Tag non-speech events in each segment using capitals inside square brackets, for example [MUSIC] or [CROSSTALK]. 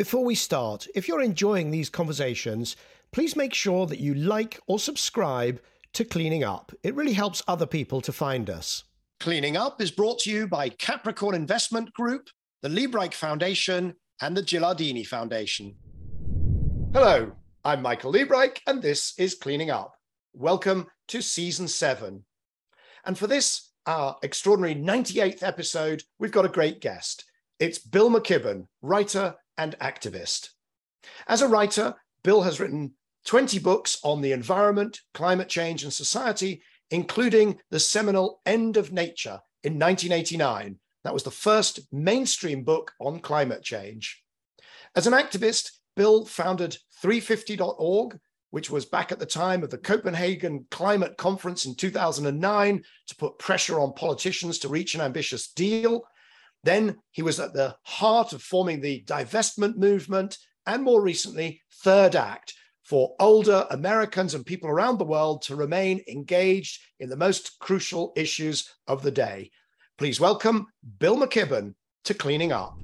Before we start, if you're enjoying these conversations, please make sure that you like or subscribe to Cleaning Up. It really helps other people to find us. Cleaning Up is brought to you by Capricorn Investment Group, the Liebreich Foundation, and the Gilardini Foundation. Hello, I'm Michael Liebreich, and this is Cleaning Up. Welcome to season seven. And for this, our extraordinary 98th episode, we've got a great guest. It's Bill McKibben, writer and activist. As a writer, Bill has written 20 books on the environment, climate change, and society, including the seminal End of Nature in 1989. That was the first mainstream book on climate change. As an activist, Bill founded 350.org, which was back at the time of the Copenhagen Climate Conference in 2009 to put pressure on politicians to reach an ambitious deal. Then he was at the heart of forming the divestment movement, and more recently, Third Act, for older Americans and people around the world to remain engaged in the most crucial issues of the day. Please welcome Bill McKibben to Cleaning Up.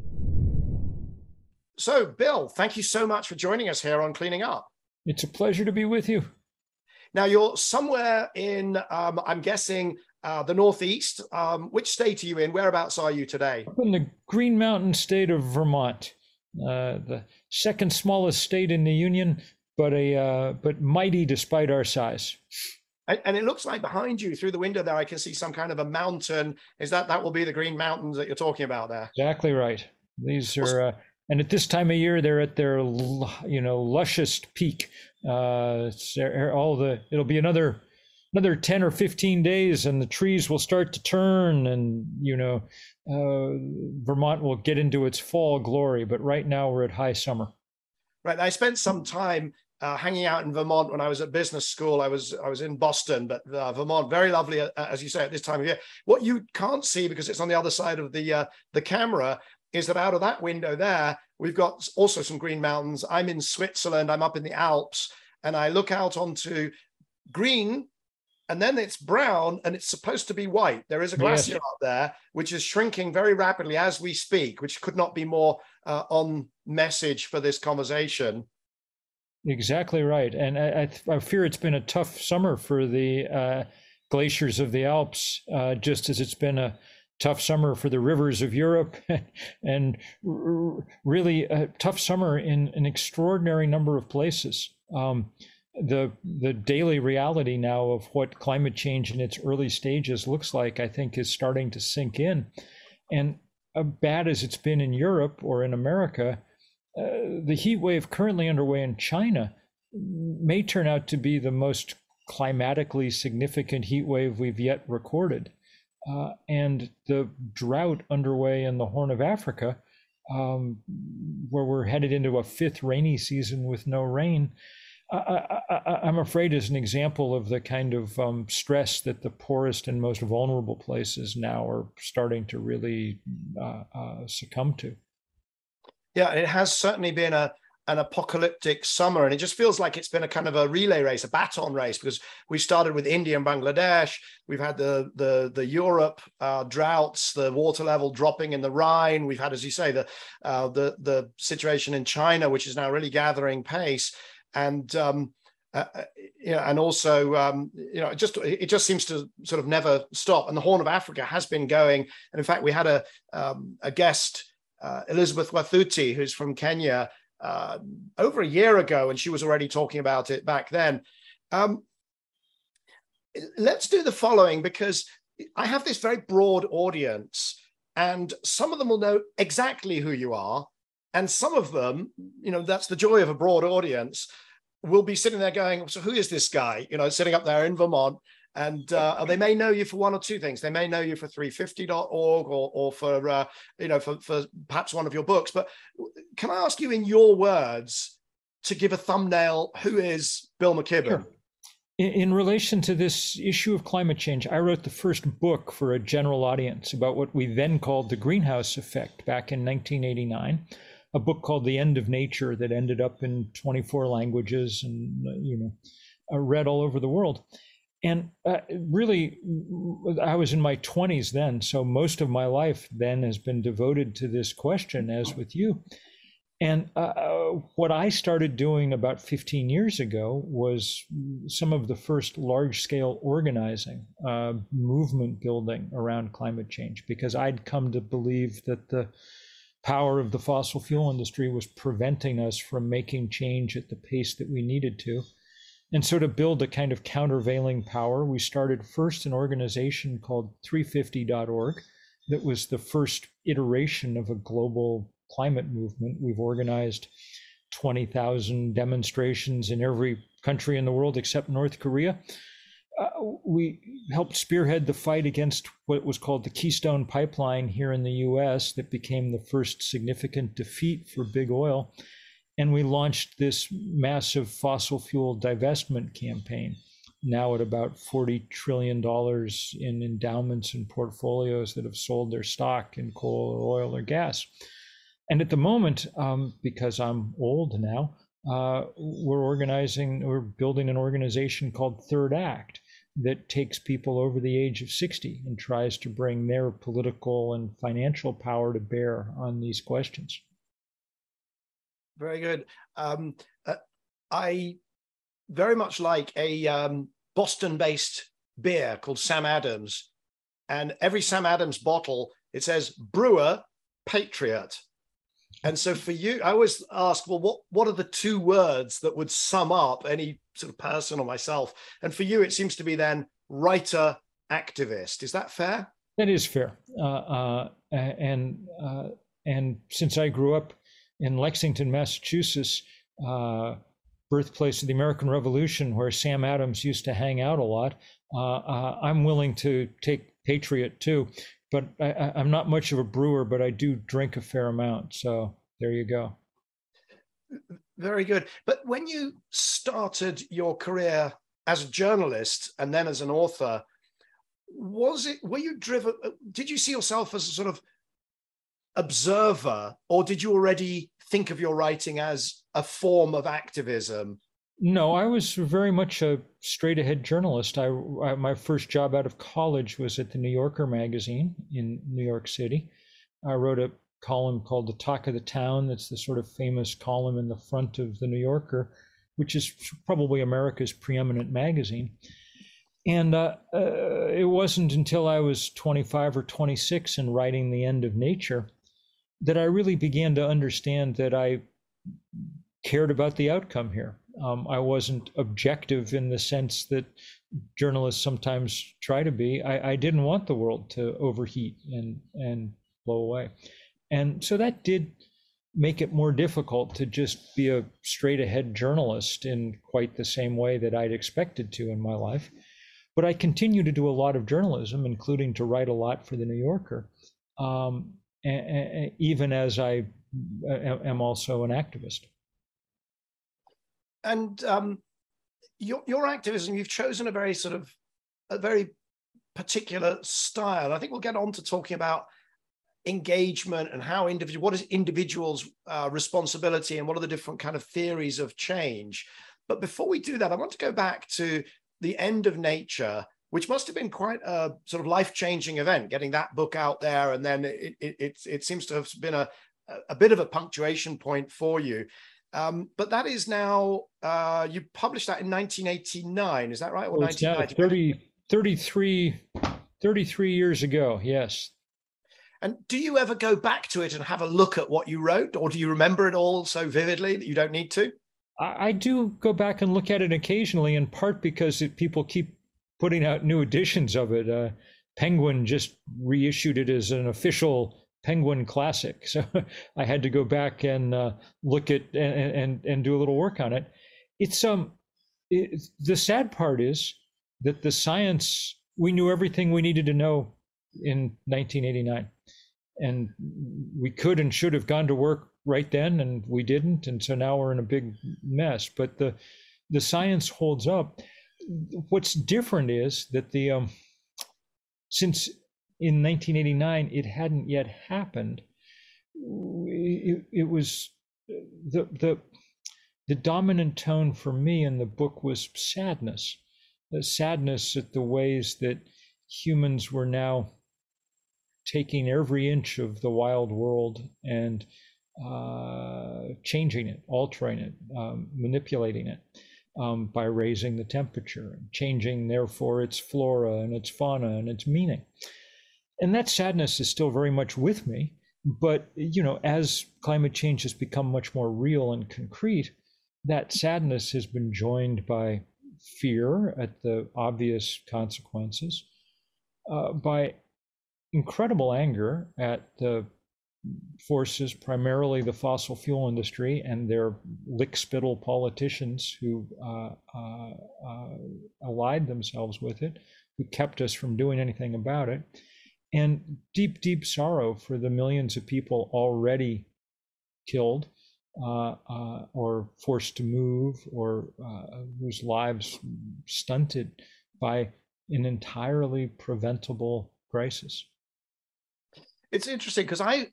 So, Bill, thank you so much for joining us here on Cleaning Up. It's a pleasure to be with you. Now, you're somewhere in, um, I'm guessing, uh, the Northeast. Um, which state are you in? Whereabouts are you today? Up in the Green Mountain state of Vermont, uh, the second smallest state in the Union, but a uh, but mighty despite our size. And, and, it looks like behind you, through the window there, I can see some kind of a mountain. Is that that will be the Green Mountains that you're talking about there? Exactly right. These are. Uh, and at this time of year, they're at their, you know, luscious peak. Uh, all the it'll be another another 10 or 15 days and the trees will start to turn and you know uh, vermont will get into its fall glory but right now we're at high summer. Right i spent some time uh, hanging out in vermont when i was at business school. I was i was in boston but uh, vermont very lovely uh, as you say at this time of year. What you can't see because it's on the other side of the uh, the camera is that out of that window there we've got also some green mountains. I'm in switzerland i'm up in the alps and i look out onto green and then it's brown and it's supposed to be white. There is a glacier yes. up there which is shrinking very rapidly as we speak, which could not be more uh, on message for this conversation. Exactly right, and I, I, fear it's been a tough summer for the uh, glaciers of the Alps, uh, just as it's been a tough summer for the rivers of Europe, [LAUGHS] and r- really a tough summer in an extraordinary number of places. Um, the the daily reality now of what climate change in its early stages looks like, I think, is starting to sink in. And uh, bad as it's been in Europe or in America, uh, the heat wave currently underway in China may turn out to be the most climatically significant heat wave we've yet recorded. Uh, and the drought underway in the Horn of Africa, um, where we're headed into a fifth rainy season with no rain, I, am afraid is an example of the kind of um, stress that the poorest and most vulnerable places now are starting to really uh, uh, succumb to. Yeah, it has certainly been a an apocalyptic summer, and it just feels like it's been a kind of a relay race, a baton race, because we started with India and Bangladesh. We've had the the the Europe uh, droughts, the water level dropping in the Rhine. We've had, as you say, the uh, the the situation in China, which is now really gathering pace and um, uh, uh, you know, and also um, you know, it just it just seems to sort of never stop. And the Horn of Africa has been going. And in fact, we had a um, a guest, uh, Elizabeth Wathuti, who's from Kenya, uh, over a year ago, and she was already talking about it back then. Um, let's do the following because I have this very broad audience, and some of them will know exactly who you are, and some of them, you know, that's the joy of a broad audience will be sitting there going, so who is this guy? You know, sitting up there in Vermont. And uh, they may know you for one or two things. They may know you for 350.org or, or for, uh, you know, for, for perhaps one of your books. But can I ask you in your words to give a thumbnail, who is Bill McKibben? Sure. In, in relation to this issue of climate change, I wrote the first book for a general audience about what we then called the greenhouse effect back in 1989 a book called The End of Nature that ended up in 24 languages and, you know, uh, read all over the world. And uh, really, I was in my 20s then. So most of my life then has been devoted to this question, as with you. And uh, uh, what I started doing about 15 years ago was some of the first large scale organizing, uh, movement building around climate change, because I'd come to believe that the power of the fossil fuel industry was preventing us from making change at the pace that we needed to. And so, to build a kind of countervailing power, we started first an organization called 350.org that was the first iteration of a global climate movement. We've organized 20,000 demonstrations in every country in the world except North Korea. Uh, we helped spearhead the fight against what was called the Keystone Pipeline here in the US, that became the first significant defeat for big oil. And we launched this massive fossil fuel divestment campaign, now at about $40 trillion in endowments and portfolios that have sold their stock in coal or oil or gas. And at the moment, um, because I'm old now, uh, we're organizing, we're building an organization called Third Act that takes people over the age of 60 and tries to bring their political and financial power to bear on these questions. Very good. Um, uh, I very much like a um, Boston based beer called Sam Adams. And every Sam Adams bottle, it says brewer, patriot. And so for you, I always ask, well, what, what are the two words that would sum up any sort of person or myself? And for you, it seems to be then writer, activist. Is that fair? That is fair. Uh, uh, and uh, and since I grew up in Lexington, Massachusetts, uh, birthplace of the American Revolution, where Sam Adams used to hang out a lot, uh, uh, I'm willing to take patriot too but I, I'm not much of a brewer, but I do drink a fair amount. So there you go. Very good. But when you started your career as a journalist and then as an author, was it were you driven? Did you see yourself as a sort of observer, or did you already think of your writing as a form of activism no, I was very much a straight ahead journalist. I, I, my first job out of college was at the New Yorker magazine in New York City. I wrote a column called The Talk of the Town. That's the sort of famous column in the front of the New Yorker, which is probably America's preeminent magazine. And uh, uh, it wasn't until I was 25 or 26 and writing The End of Nature that I really began to understand that I cared about the outcome here. Um, I wasn't objective in the sense that journalists sometimes try to be. I, I didn't want the world to overheat and and blow away, and so that did make it more difficult to just be a straight ahead journalist in quite the same way that I'd expected to in my life. But I continue to do a lot of journalism, including to write a lot for the New Yorker, um, even as I am also an activist and um, your your activism, you've chosen a very sort of a very particular style. I think we'll get on to talking about engagement and how individual what is individuals uh, responsibility and what are the different kind of theories of change but before we do that i want to go back to the end of nature which must have been quite a sort of life-changing event getting that book out there and then it, it, it, it seems to have been a, a bit of a punctuation point for you um, but that is now, uh, you published that in 1989, is that right? Or well, 30, 33, 33 years ago, yes. And do you ever go back to it and have a look at what you wrote, or do you remember it all so vividly that you don't need to? I, do go back and look at it occasionally, in part because it, people keep putting out new editions of it. Uh, Penguin just reissued it as an official Penguin Classic. [LAUGHS] So I had to go back and uh, look at and, and and do a little work on it. It's um, it, the sad part is that the science we knew everything we needed to know in 1989, and we could and should have gone to work right then, and we didn't, and so now we're in a big mess. But the the science holds up. What's different is that the um, since in 1989 it hadn't yet happened it, it was the the the dominant tone for me in the book was sadness sadness at the ways that humans were now taking every inch of the wild world and uh, changing it, altering it, um, manipulating it um, by raising the temperature, changing, therefore, its flora and its fauna and its meaning. And that sadness is still very much with me. But, you know, as climate change has become much more real and concrete, that sadness has been joined by fear at the obvious consequences, uh, by incredible anger at the forces, primarily the fossil fuel industry and their lickspittle politicians who uh, uh, uh, allied themselves with it, who kept us from doing anything about it, and deep, deep sorrow for the millions of people already killed uh, uh, or forced to move or uh, whose lives stunted by an entirely preventable crisis. It's interesting because I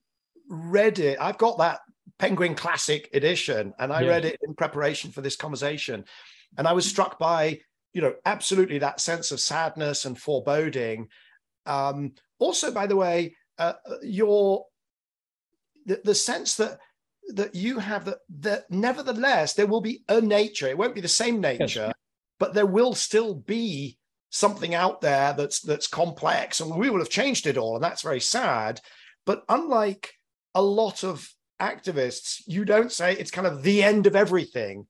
read it. I've got that Penguin Classic edition, and I yeah. read it in preparation for this conversation. And I was struck by, you know, absolutely that sense of sadness and foreboding. Um, also, by the way, uh, your the, the sense that that you have that that nevertheless there will be a nature. It won't be the same nature, yes. but there will still be something out there that's that's complex, and we will have changed it all, and that's very sad. But unlike a lot of activists, you don't say it's kind of the end of everything.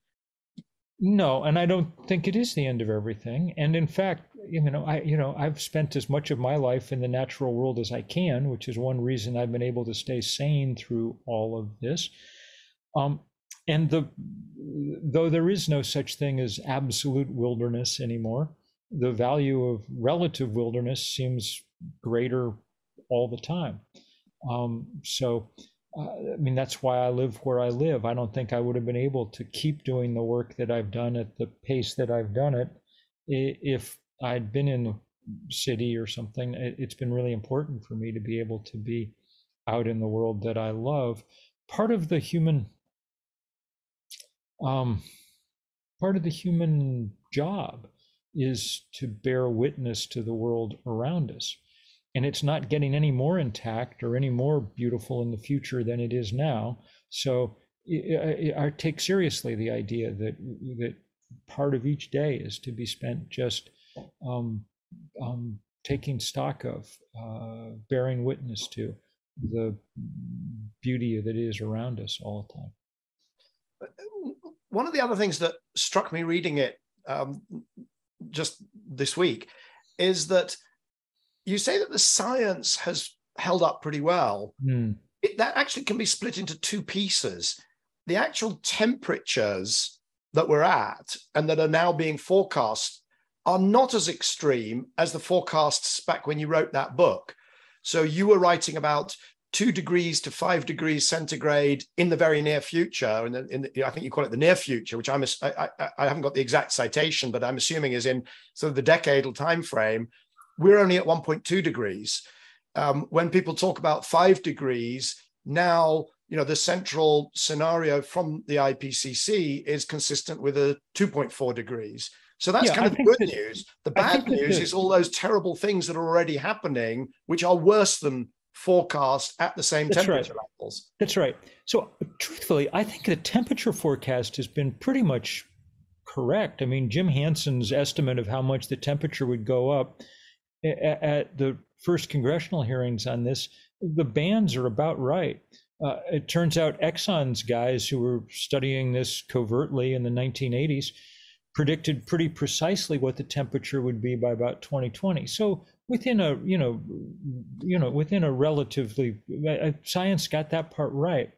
No, and I don't think it is the end of everything. And in fact, you know, I you know, I've spent as much of my life in the natural world as I can, which is one reason I've been able to stay sane through all of this. Um, and the though there is no such thing as absolute wilderness anymore, the value of relative wilderness seems greater all the time. Um, so, uh, I mean, that's why I live where I live. I don't think I would have been able to keep doing the work that I've done at the pace that I've done it if I'd been in the city or something. It's been really important for me to be able to be out in the world that I love. Part of the human, um, part of the human job is to bear witness to the world around us and it's not getting any more intact or any more beautiful in the future than it is now. So I, I take seriously the idea that that part of each day is to be spent just um, um, taking stock of, uh, bearing witness to the beauty that is around us all the time. One of the other things that struck me reading it um, just this week is that you say that the science has held up pretty well. Mm. It, that actually can be split into two pieces. The actual temperatures that we're at and that are now being forecast are not as extreme as the forecasts back when you wrote that book. So you were writing about two degrees to five degrees centigrade in the very near future, and in, in I think you call it the near future, which I'm I, I, I haven't got the exact citation, but I'm assuming is in sort of the decadal time frame we're only at 1.2 degrees. Um, when people talk about five degrees, now you know the central scenario from the IPCC is consistent with a 2.4 degrees. So that's yeah, kind of the good that, news. The bad news is all those terrible things that are already happening, which are worse than forecast at the same That's temperature right. levels. That's right. So, truthfully, I think the temperature forecast has been pretty much correct. I mean, Jim Hansen's estimate of how much the temperature would go up at the first congressional hearings on this, the bands are about right. Uh, it turns out Exxon's guys who were studying this covertly in the 1980s predicted pretty precisely what the temperature would be by about 2020. So within a you know you know within a relatively science got that part right.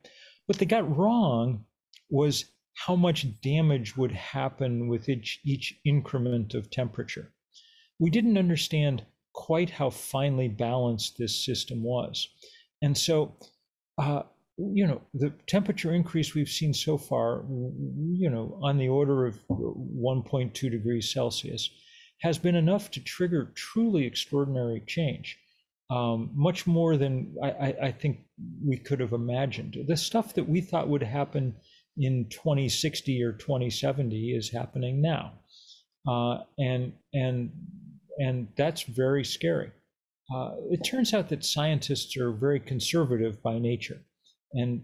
What they got wrong was how much damage would happen with each, each increment of temperature. We didn't understand quite how finely balanced this system was. And so, uh, you know, the temperature increase we've seen so far, you know, on the order of 1.2 degrees Celsius, has been enough to trigger truly extraordinary change. Um, much more than I, I, think we could have imagined. The stuff that we thought would happen in 2060 or 2070 is happening now, uh, and and and that's very scary. Uh, it turns out that scientists are very conservative by nature. And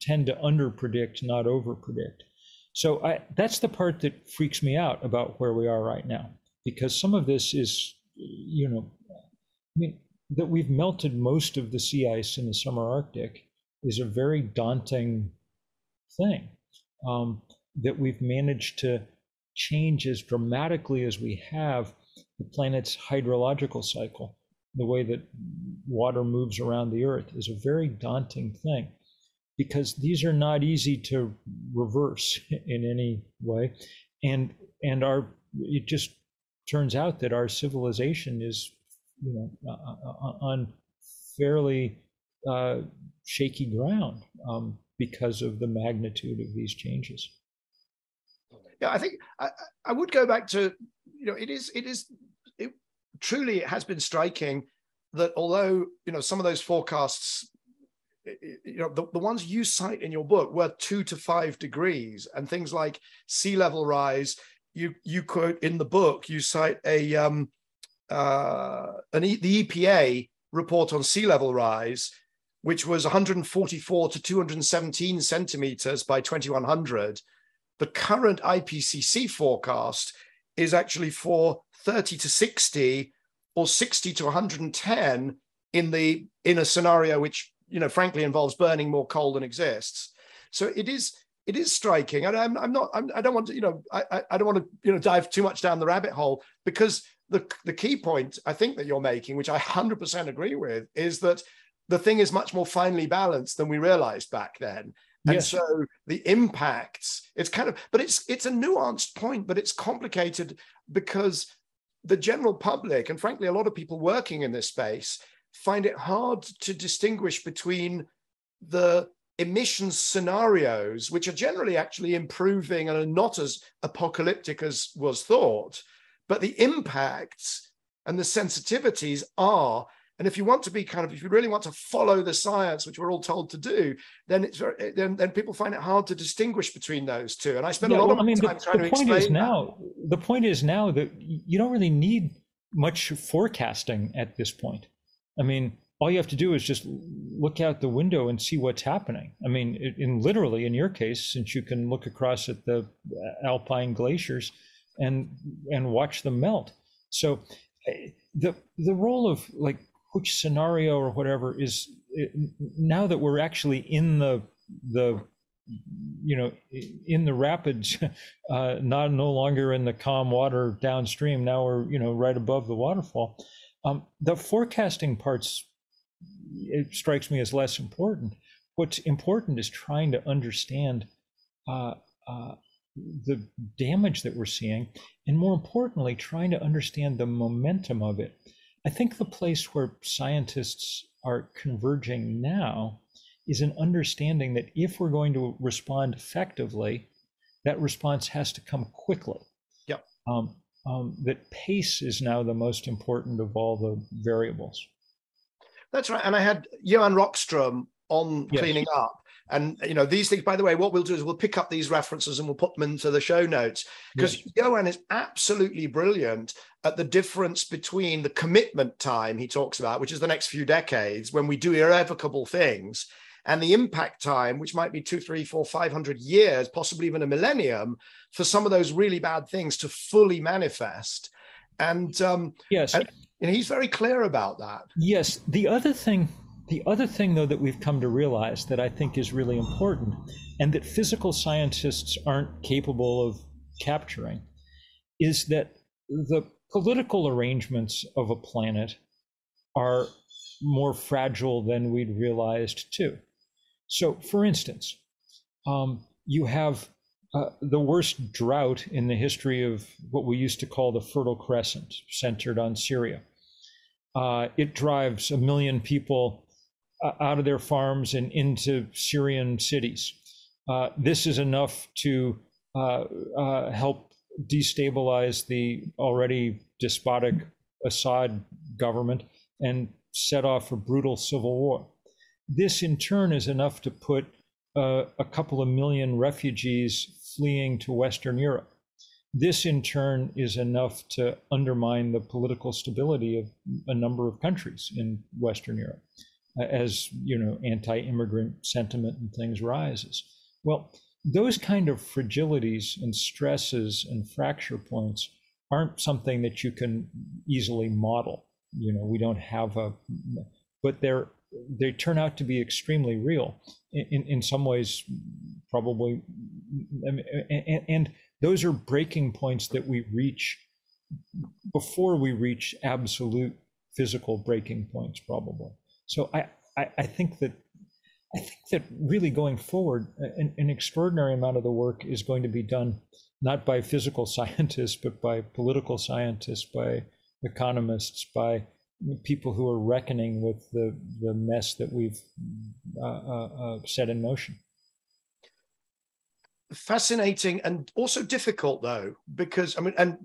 tend to underpredict, not overpredict. So I, that's the part that freaks me out about where we are right now, because some of this is, you know, I mean, that we've melted most of the sea ice in the summer Arctic is a very daunting thing. Um, that we've managed to change as dramatically as we have the planet's hydrological cycle, the way that water moves around the Earth, is a very daunting thing because these are not easy to reverse [LAUGHS] in any way. And and our it just turns out that our civilization is you know uh, uh, uh on fairly uh, shaky ground um, because of the magnitude of these changes. Yeah i think I, I would go back to you know it is it is truly it has been striking that although you know some of those forecasts you know the, the ones you cite in your book were two to five degrees and things like sea level rise you you quote in the book you cite a um uh an e, the epa report on sea level rise which was 144 to 217 centimeters by 2100 the current ipcc forecast is actually for 30 to 60 or 60 to 110 in the in a scenario which you know, frankly, involves burning more coal than exists. So it is it is striking, and I'm, I'm not I'm, I do not want to you know I I don't want to you know dive too much down the rabbit hole because the the key point I think that you're making, which I 100% agree with, is that the thing is much more finely balanced than we realized back then. And yes. so the impacts, it's kind of, but it's it's a nuanced point, but it's complicated because the general public, and frankly, a lot of people working in this space, find it hard to distinguish between the emissions scenarios, which are generally actually improving and are not as apocalyptic as was thought, but the impacts and the sensitivities are. And if you want to be kind of, if you really want to follow the science, which we're all told to do, then it's very, then, then people find it hard to distinguish between those two. And I spend yeah, a lot well, of I mean, time the, trying the to point explain is now, that. The point is now that you don't really need much forecasting at this point. I mean, all you have to do is just look out the window and see what's happening. I mean, in literally in your case, since you can look across at the alpine glaciers and and watch them melt. So eh, the the role of like which scenario or whatever is eh, now that we're actually in the the you know in the rapids [LAUGHS] uh, not no longer in the calm water downstream now we're you know right above the waterfall um, the forecasting parts, it strikes me as less important. What's important is trying to understand uh, uh, the damage that we're seeing, and more importantly, trying to understand the momentum of it. I think the place where scientists are converging now is an understanding that if we're going to respond effectively, that response has to come quickly. Yep. Um, um, that pace is now the most important of all the variables. That's right. And I had Johan Rockström on yes. cleaning up. And you know these things. By the way, what we'll do is we'll pick up these references and we'll put them into the show notes because yes. Johan is absolutely brilliant at the difference between the commitment time he talks about, which is the next few decades when we do irrevocable things, and the impact time, which might be two, three, four, five hundred years, possibly even a millennium, for some of those really bad things to fully manifest. And um, yes, and, and he's very clear about that. Yes. The other thing, the other thing though that we've come to realize that I think is really important, and that physical scientists aren't capable of capturing, is that the political arrangements of a planet are more fragile than we'd realized too. So, for instance, um, you have uh, the worst drought in the history of what we used to call the Fertile Crescent, centered on Syria. Uh, it drives a million people uh, out of their farms and into Syrian cities. Uh, this is enough to uh, uh, help destabilize the already despotic Assad government and set off a brutal civil war. This, in turn, is enough to put uh, a couple of million refugees fleeing to Western Europe. This, in turn, is enough to undermine the political stability of a number of countries in Western Europe. Uh, as you know anti-immigrant sentiment and things rises. Well, those kind of fragilities and stresses and fracture points aren't something that you can easily model. You know, we don't have a, but they're they turn out to be extremely real. In in some ways, probably, and, and those are breaking points that we reach before we reach absolute physical breaking points, probably. So I, I, I think that I think that really going forward, an, an, extraordinary amount of the work is going to be done not by physical [LAUGHS] scientists, but by political scientists, by economists, by people who are reckoning with the, the mess that we've uh, uh, uh, set in motion. Fascinating and also difficult, though, because I mean, and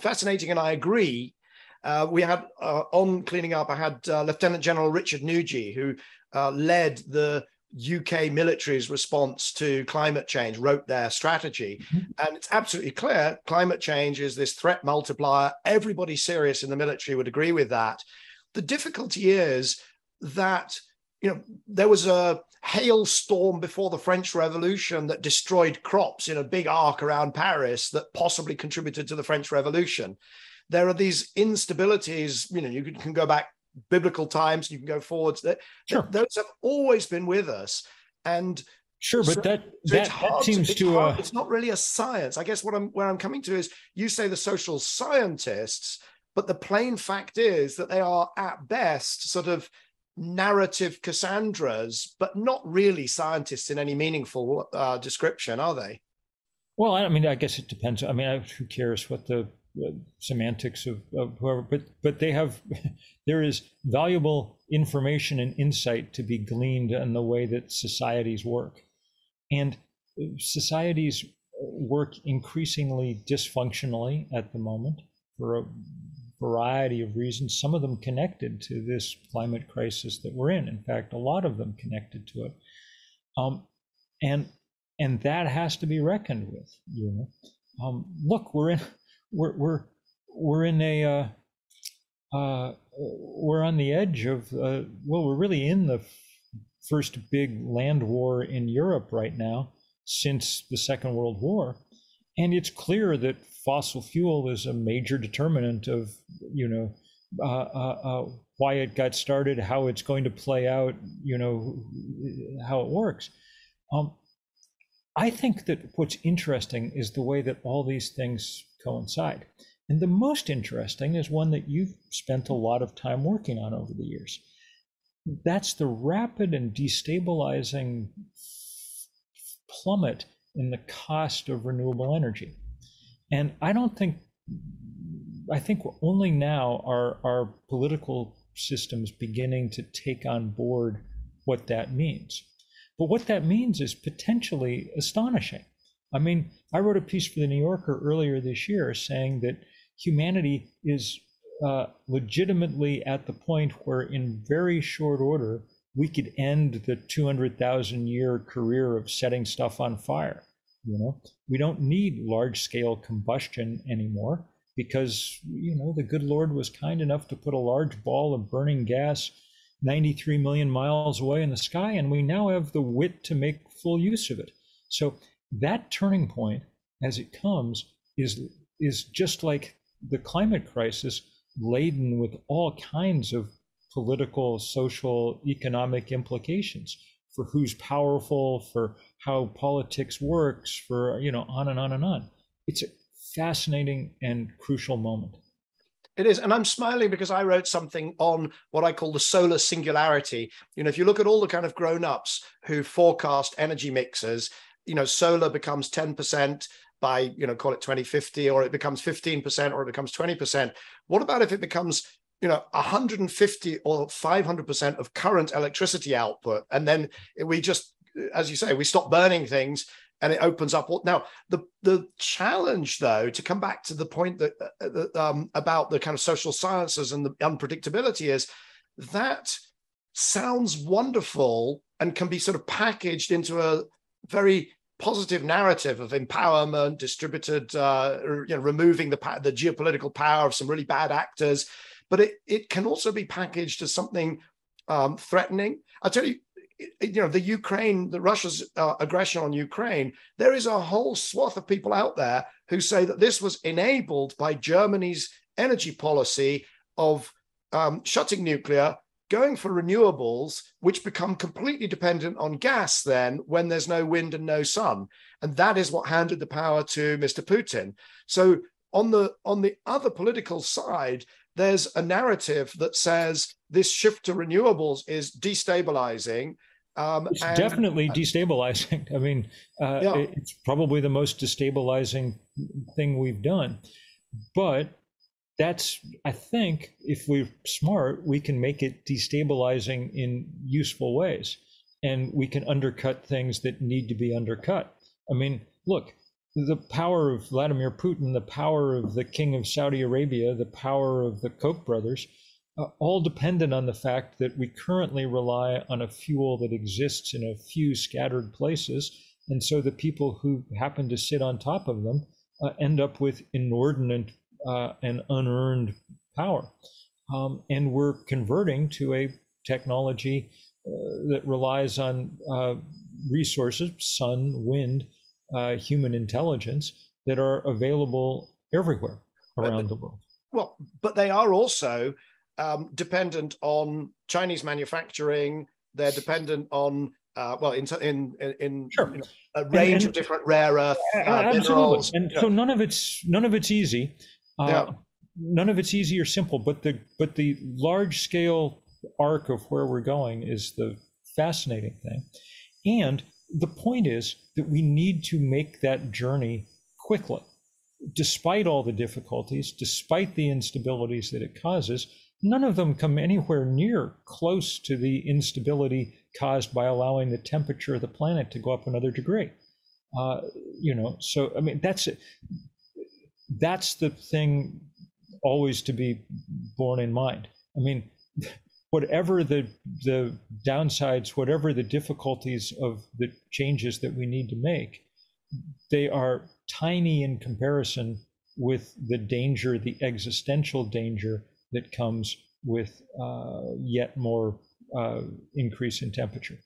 fascinating, and I agree. Uh, we had uh, on cleaning up, I had uh, Lieutenant General Richard Nugee, who led the UK military's response to climate change, wrote their strategy. Mm-hmm. And it's absolutely clear climate change is this threat multiplier. Everybody serious in the military would agree with that. The difficulty is that you know there was a hailstorm before the French Revolution that destroyed crops in a big arc around Paris that possibly contributed to the French Revolution. There are these instabilities, you know, you can go back biblical times, you can go forwards. That, sure. those have always been with us, and sure, but so, that so that, that seems to, to uh... it's not really a science. I guess what I'm where I'm coming to is you say the social scientists, but the plain fact is that they are at best sort of narrative Cassandras, but not really scientists in any meaningful uh, description, are they? Well, I mean, I guess it depends. I mean, who cares what the semantics of, of whoever, but but they have [LAUGHS] there is valuable information and insight to be gleaned in the way that societies work, and societies work increasingly dysfunctionally at the moment for a variety of reasons. Some of them connected to this climate crisis that we're in. In fact, a lot of them connected to it, um, and and that has to be reckoned with. You know, um, look, we're in we're we're we're in a uh, uh, we're on the edge of uh, well, we're really in the first big land war in Europe right now since the Second World War, and it's clear that fossil fuel is a major determinant of you know uh, uh, uh, why it got started, how it's going to play out, you know how it works. Um, I think that what's interesting is the way that all these things coincide. And the most interesting is one that you've spent a lot of time working on over the years. That's the rapid and destabilizing plummet in the cost of renewable energy. And I don't think, I think only now are our political systems beginning to take on board what that means. But what that means is potentially astonishing. I mean, I wrote a piece for the New Yorker earlier this year saying that humanity is uh, legitimately at the point where, in very short order, we could end the 200,000 year career of setting stuff on fire. You know, we don't need large scale combustion anymore because, you know, the good Lord was kind enough to put a large ball of burning gas 93 million miles away in the sky, and we now have the wit to make full use of it. So that turning point, as it comes, is is just like the climate crisis, laden with all kinds of political, social, economic implications for who's powerful, for how politics works, for you know, on and on and on. It's a fascinating and crucial moment. It is. And I'm smiling because I wrote something on what I call the solar singularity. You know, if you look at all the kind of grown ups who forecast energy mixes, you know, solar becomes 10% by, you know, call it 2050, or it becomes 15%, or it becomes 20%. What about if it becomes, you know, 150 or 500% of current electricity output? And then we just, as you say, we stop burning things and it opens up now the the challenge though to come back to the point that, uh, um, about the kind of social sciences and the unpredictability is that sounds wonderful and can be sort of packaged into a very positive narrative of empowerment distributed uh, you know removing the the geopolitical power of some really bad actors but it, it can also be packaged as something um, threatening. I tell you, you know, the Ukraine, the Russia's uh, aggression on Ukraine, there is a whole swath of people out there who say that this was enabled by Germany's energy policy of um, shutting nuclear, going for renewables, which become completely dependent on gas then when there's no wind and no sun. And that is what handed the power to Mr. Putin. So on the on the other political side, there's a narrative that says this shift to renewables is destabilizing. Um, it's and, definitely [LAUGHS] destabilizing. [LAUGHS] I mean, uh, yeah. it's probably the most destabilizing thing we've done. But that's, I think, if we're smart, we can make it destabilizing in useful ways. And we can undercut things that need to be undercut. I mean, look, the power of Vladimir Putin, the power of the king of Saudi Arabia, the power of the Koch brothers, uh, all dependent on the fact that we currently rely on a fuel that exists in a few scattered places. And so the people who happen to sit on top of them uh, end up with inordinate uh, and unearned power. Um, and we're converting to a technology uh, that relies on uh, resources, sun, wind, uh, human intelligence that are available everywhere around the world. Well, but they are also um, dependent on Chinese manufacturing. They're dependent on uh, well, in in in, sure. you know, a range and, and, of different rare earth uh, minerals. And so none of it's none of it's easy. Uh, yeah. None of it's easy or simple. But the but the large scale arc of where we're going is the fascinating thing. And the point is that we need to make that journey quickly. Despite all the difficulties, despite the instabilities that it causes, none of them come anywhere near close to the instability caused by allowing the temperature of the planet to go up another degree. Uh, you know, so I mean, that's it. That's the thing always to be borne in mind. I mean, whatever the the downsides, whatever the difficulties of the changes that we need to make, they are tiny in comparison with the danger, the existential danger that comes with uh, yet more uh, increase in temperature.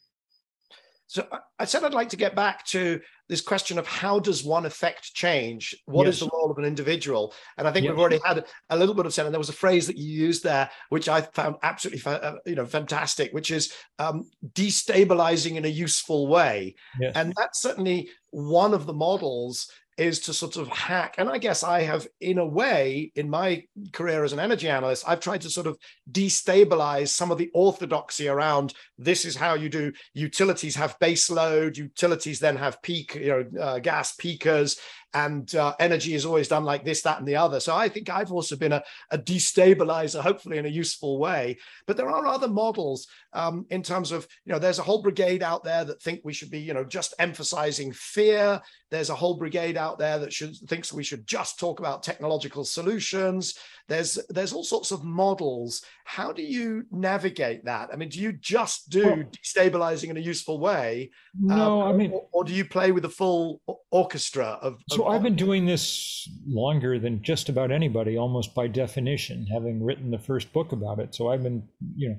So I said I'd like to get back to this question of how does one affect change? What yes. is the role of an individual? And I think yes. we've already had a little bit of said, and there was a phrase that you used there, which I found absolutely, uh, you know, fantastic, which is um, destabilizing in a useful way. Yes. And that's certainly one of the models is to sort of hack. And I guess I have, in a way, in my career as an energy analyst, I've tried to sort of destabilize some of the orthodoxy around this is how you do. Utilities have base load, utilities then have peak, you know, uh, gas peakers, and uh, energy is always done like this, that, and the other. So I think I've also been a, a destabilizer, hopefully in a useful way. But there are other models um, in terms of, you know, there's a whole brigade out there that think we should be, you know, just emphasizing fear. There's a whole brigade out there that should thinks we should just talk about technological solutions. There's there's all sorts of models. How do you navigate that? I mean, do you just do well, destabilizing in a useful way? No, um, I mean, or, or, do you play with the full orchestra of? of so I've been doing this longer than just about anybody, almost by definition, having written the first book about it. So I've been, you know,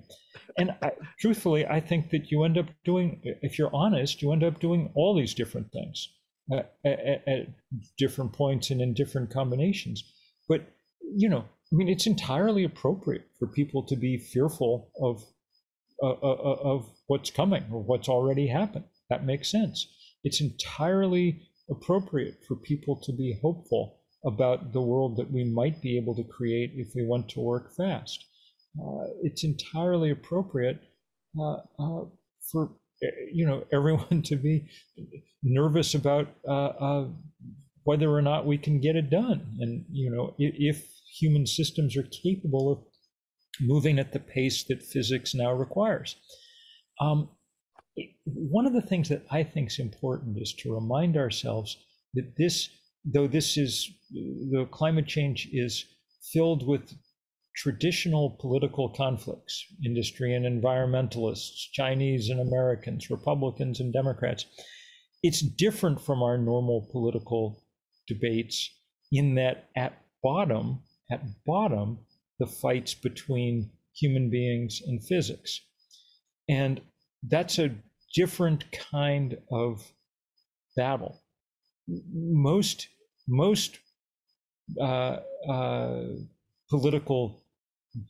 and I, truthfully, I think that you end up doing, if you're honest, you end up doing all these different things at, at, at different points and in different combinations. But you know, I mean, it's entirely appropriate for people to be fearful of uh, uh, uh, of what's coming or what's already happened. That makes sense. It's entirely appropriate for people to be hopeful about the world that we might be able to create if we want to work fast. Uh, it's entirely appropriate uh, for you know [LAUGHS] everyone to be nervous about whether or not we can get it done. And you know, if human systems are capable of moving at the pace that physics now requires. Um, one of the things that I think is important is to remind ourselves that this, though this is, the climate change is filled with traditional political conflicts, industry and environmentalists, Chinese and Americans, Republicans and Democrats. It's different from our normal political debates in that at bottom, at bottom, the fights between human beings and physics. And that's a different kind of battle. Most most uh, uh, political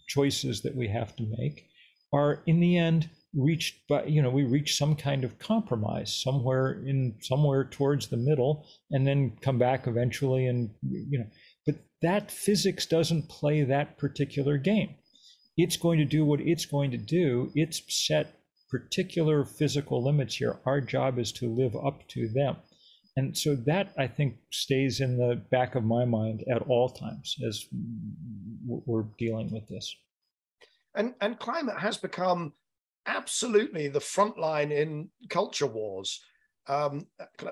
choices that we have to make are, in the end, reached by you know we reach some kind of compromise somewhere in somewhere towards the middle and then come back eventually and you know but that physics doesn't play that particular game. It's going to do what it's going to do. It's set particular physical limits here. Our job is to live up to them. And so that i think stays in the back of my mind at all times as we're dealing with this. And and climate has become absolutely the front line in culture wars. Um,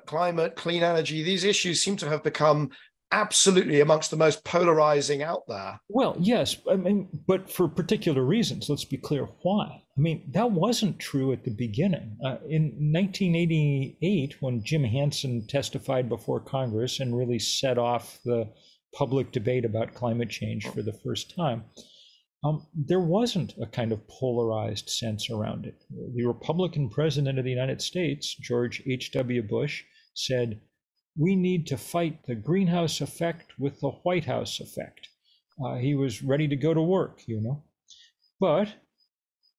climate, clean energy, these issues seem to have become absolutely amongst the most polarizing out there. Well, yes, I mean, but for particular reasons. Let's be clear why. I mean, that wasn't true at the beginning. Uh, in 1988, when Jim Hansen testified before Congress and really set off the public debate about climate change for the first time, um, there wasn't a kind of polarized sense around it. The Republican president of the United States, George H.W. Bush, said, We need to fight the greenhouse effect with the White House effect. Uh, he was ready to go to work, you know. But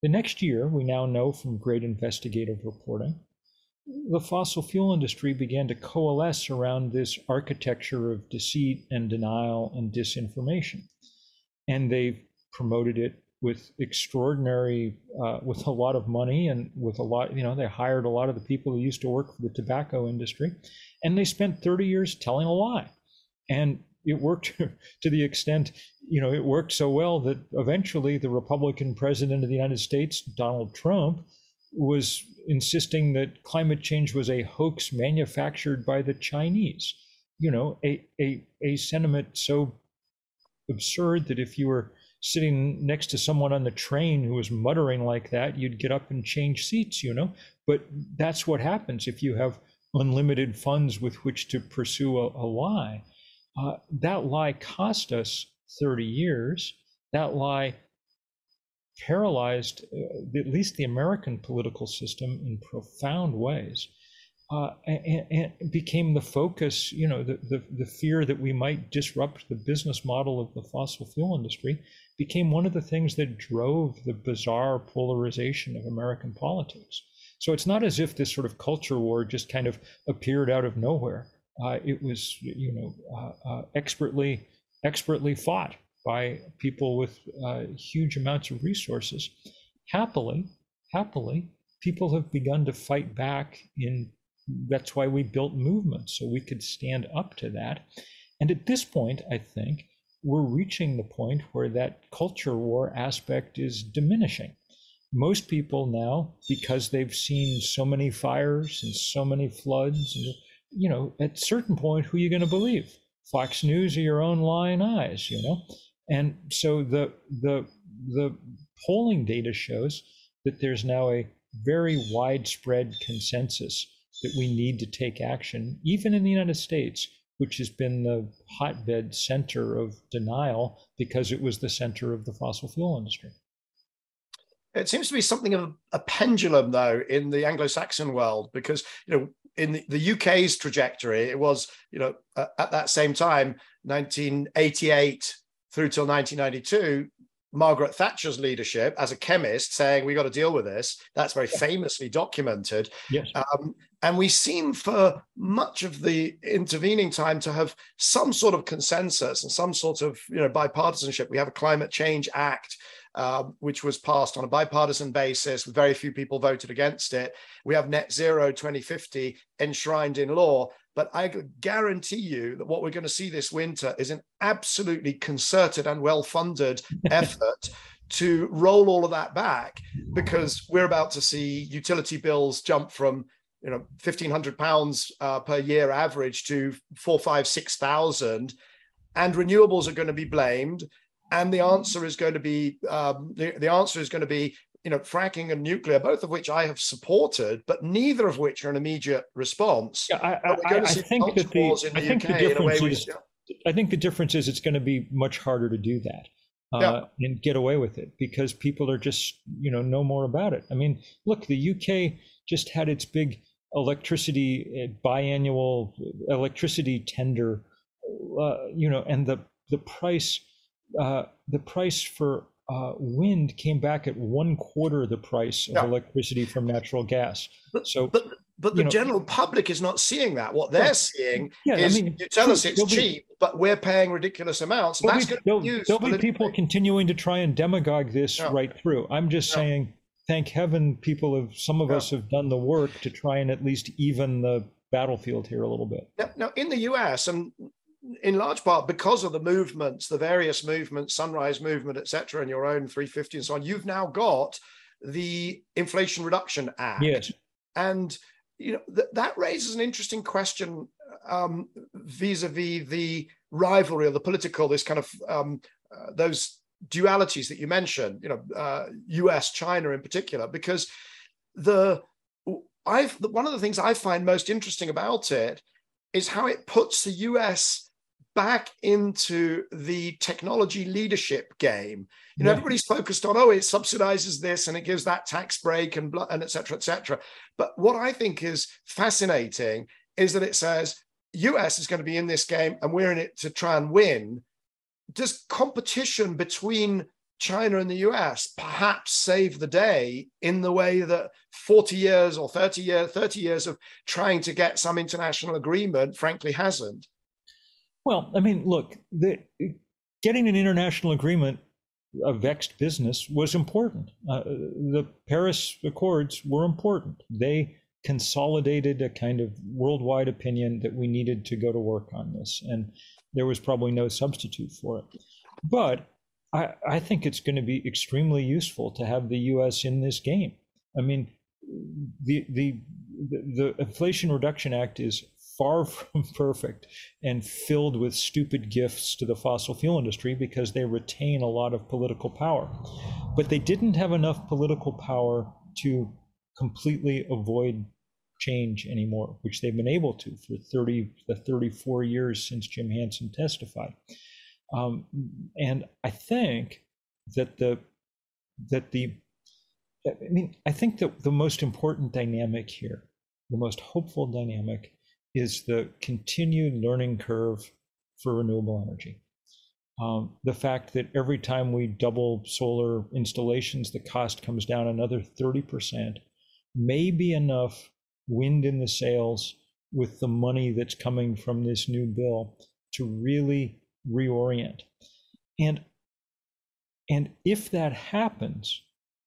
the next year, we now know from great investigative reporting, the fossil fuel industry began to coalesce around this architecture of deceit and denial and disinformation. And they promoted it with extraordinary, uh, with a lot of money and with a lot, you know, they hired a lot of the people who used to work for the tobacco industry, and they spent 30 years telling a lie. And it worked [LAUGHS] to the extent, you know, it worked so well that eventually the Republican president of the United States, Donald Trump, was insisting that climate change was a hoax manufactured by the Chinese. You know, a, a, a sentiment so absurd that if you were sitting next to someone on the train who was muttering like that, you'd get up and change seats, you know? But that's what happens if you have unlimited funds with which to pursue a, a lie. Uh, that lie cost us 30 years. That lie paralyzed uh, at least the American political system in profound ways. Uh, and, and, became the focus, you know, the, the, the fear that we might disrupt the business model of the fossil fuel industry became one of the things that drove the bizarre polarization of American politics. So it's not as if this sort of culture war just kind of appeared out of nowhere. Uh, it was, you know, uh, uh, expertly expertly fought by people with uh, huge amounts of resources. Happily, happily, people have begun to fight back. In that's why we built movements so we could stand up to that. And at this point, I think we're reaching the point where that culture war aspect is diminishing. Most people now, because they've seen so many fires and so many floods, and you know, at certain point, who are you going to believe? Fox News or your own lying eyes, you know? And so the the the polling data shows that there's now a very widespread consensus that we need to take action, even in the United States, which has been the hotbed center of denial because it was the center of the fossil fuel industry. It seems to be something of a pendulum, though, in the Anglo-Saxon world, because you know, in the, UK's trajectory, it was you know at that same time, 1988 through till 1992, Margaret Thatcher's leadership as a chemist saying we got to deal with this. That's very famously documented. Yes. Um, and we seem for much of the intervening time to have some sort of consensus and some sort of you know bipartisanship. We have a climate change act. Uh, which was passed on a bipartisan basis. Very few people voted against it. We have net zero 2050 enshrined in law. But I guarantee you that what we're going to see this winter is an absolutely concerted and well funded [LAUGHS] effort to roll all of that back because we're about to see utility bills jump from you know 1500 pounds uh, per year average to four five six thousand and renewables are going to be blamed and the answer is going to be um, the, the answer is going to be you know, fracking and nuclear, both of which I have supported, but neither of which are an immediate response. Yeah, I, I, I think that the, I think the difference is, I think the difference is it's going to be much harder to do that. uh, yeah. and get away with it because people are just you know know more about it. I mean, look, the UK just had its big electricity uh, biannual electricity tender, uh, you know, and the the price uh, the price for uh, wind came back at one quarter the price of yeah. electricity from natural gas. But, so, but but the know, general public is not seeing that. What they're seeing yeah, is I mean, you tell us it's cheap, be, but we're paying ridiculous amounts. That's be, there'll, there'll be people continuing to try and demagogue this yeah. right through. I'm just saying, thank heaven, people have some of us have done the work to try and at least even the battlefield here a little bit. Now, now in the U.S. and in large part because of the movements, the various movements, Sunrise Movement, etc., and your own 350 and so on, you've now got the Inflation Reduction Act. Yes. And you know th- that raises an interesting question um, vis-a-vis the rivalry or the political, this kind of um, uh, those dualities that you mentioned, you know, uh, U.S. China in particular, because the I've one of the things I find most interesting about it is how it puts the U.S back into the technology leadership game. You know, yeah. everybody's focused on, oh, it subsidizes this and it gives that tax break and, and et cetera, et cetera. But what I think is fascinating is that it says US is going to be in this game and we're in it to try and win. Does competition between China and the US perhaps save the day in the way that 40 years or 30 years, 30 years of trying to get some international agreement, frankly, hasn't? Well, I mean, look, the, getting an international agreement, a vexed business, was important. Uh, the Paris Accords were important. They consolidated a kind of worldwide opinion that we needed to go to work on this, and there was probably no substitute for it. But I, I think it's going to be extremely useful to have the U.S. in this game. I mean, the the the Inflation Reduction Act is far [LAUGHS] from perfect and filled with stupid gifts to the fossil fuel industry because they retain a lot of political power. But they didn't have enough political power to completely avoid change anymore, which they've been able to for 30, the 34 years since Jim Hansen testified. Um, and I think that the that the I mean, I think that the most important dynamic here, the most hopeful dynamic, is the continued learning curve for renewable energy. Um, the fact that every time we double solar installations, the cost comes down another 30% may be enough wind in the sails with the money that's coming from this new bill to really reorient. And, and if that happens,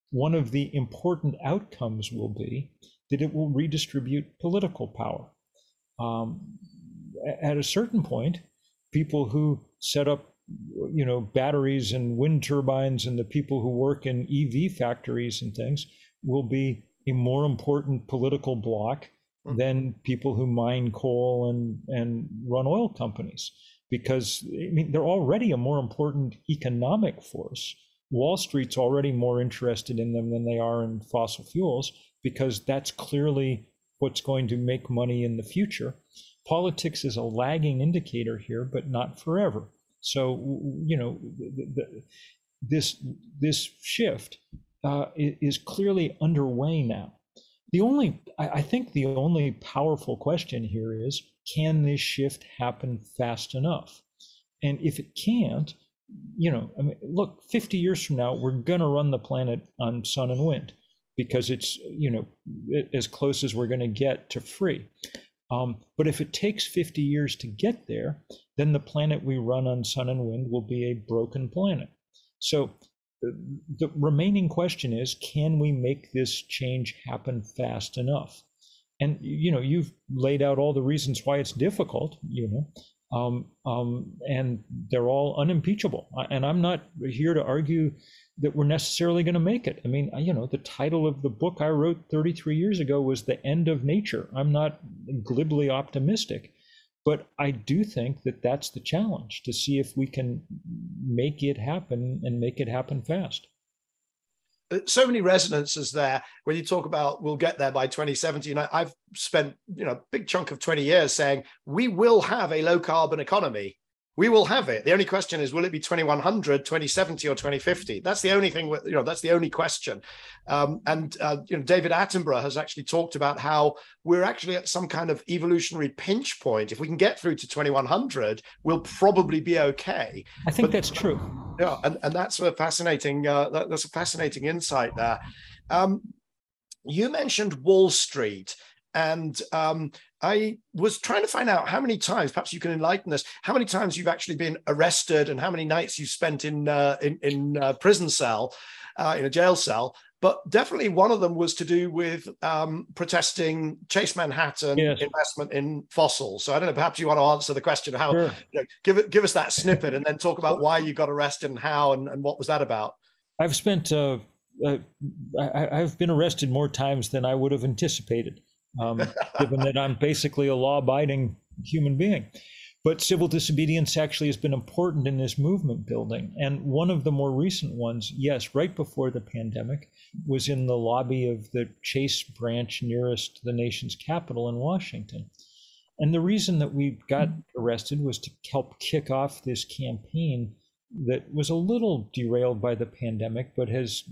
one of the important outcomes will be that it will redistribute political power um, at a certain point, people who set up, you know, batteries and wind turbines and the people who work in EV factories and things will be a more important political bloc mm-hmm. than people who mine coal and, and run oil companies. Because I mean, they're already a more important economic force. Wall Street's already more interested in them than they are in fossil fuels because that's clearly what's going to make money in the future. Politics is a lagging indicator here, but not forever. So, you know, the, the, this this shift uh, is clearly underway now. The only, I think, the only powerful question here is, can this shift happen fast enough? And if it can't, you know, I mean, look, 50 years from now, we're going to run the planet on sun and wind because it's you know as close as we're going to get to free. Um, but if it takes 50 years to get there, then the planet we run on sun and wind will be a broken planet. So the remaining question is can we make this change happen fast enough? And you know, you've laid out all the reasons why it's difficult, you know, um, um, and they're all unimpeachable. And I'm not here to argue that we're necessarily going to make it. I mean, you know, the title of the book I wrote 33 years ago was The End of Nature. I'm not glibly optimistic, but I do think that that's the challenge to see if we can make it happen and make it happen fast. Uh, so many resonances there when you talk about we'll get there by 2017. I've spent you know a big chunk of 20 years saying we will have a low carbon economy we will have it. The only question is, will it be 2100, 2070, or 2050? That's the only thing. You know, that's the only question. Um, and uh, you know, David Attenborough has actually talked about how we're actually at some kind of evolutionary pinch point. If we can get through to 2100, we'll probably be okay. I think but, that's true. Yeah, and, and that's a fascinating. Uh, that, that's a fascinating insight there. Um, you mentioned Wall Street. And um, I was trying to find out how many times, perhaps you can enlighten us, how many times you've actually been arrested and how many nights you've spent in uh, in, in a prison cell, uh, in a jail cell. But definitely one of them was to do with um, protesting Chase Manhattan yes. investment in fossils. So I don't know, perhaps you want to answer the question of how, sure. you know, give it, give us that snippet and then talk about why you got arrested and how and, and what was that about? I've spent, uh, uh I, have been arrested more times than I would have anticipated um, [LAUGHS] given that I'm basically a law abiding human being. But civil disobedience actually has been important in this movement building. And one of the more recent ones, yes, right before the pandemic, was in the lobby of the Chase branch nearest the nation's capital in Washington. And the reason that we got arrested was to help kick off this campaign that was a little derailed by the pandemic, but has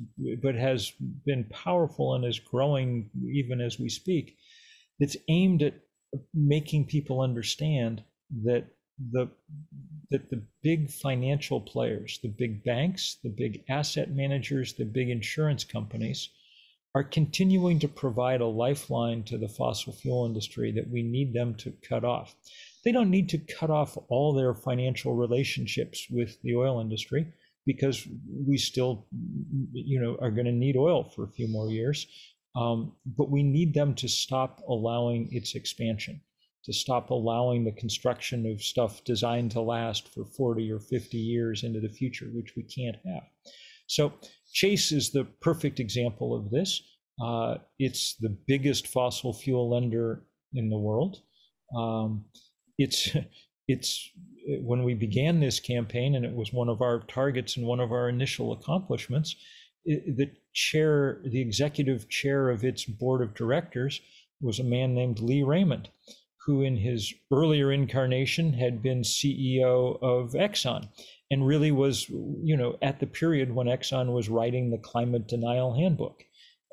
but has been powerful and is growing even as we speak that's aimed at making people understand that the that the big financial players, the big banks, the big asset managers, the big insurance companies are continuing to provide a lifeline to the fossil fuel industry that we need them to cut off. They don't need to cut off all their financial relationships with the oil industry because we still you know are going to need oil for a few more years um, but we need them to stop allowing its expansion, to stop allowing the construction of stuff designed to last for 40 or 50 years into the future, which we can't have. So, Chase is the perfect example of this. Uh, it's the biggest fossil fuel lender in the world. Um, it's it's when we began this campaign, and it was one of our targets and one of our initial accomplishments the chair, the executive chair of its board of directors was a man named Lee Raymond, who in his earlier incarnation had been CEO of Exxon and really was, you know, at the period when Exxon was writing the climate denial handbook.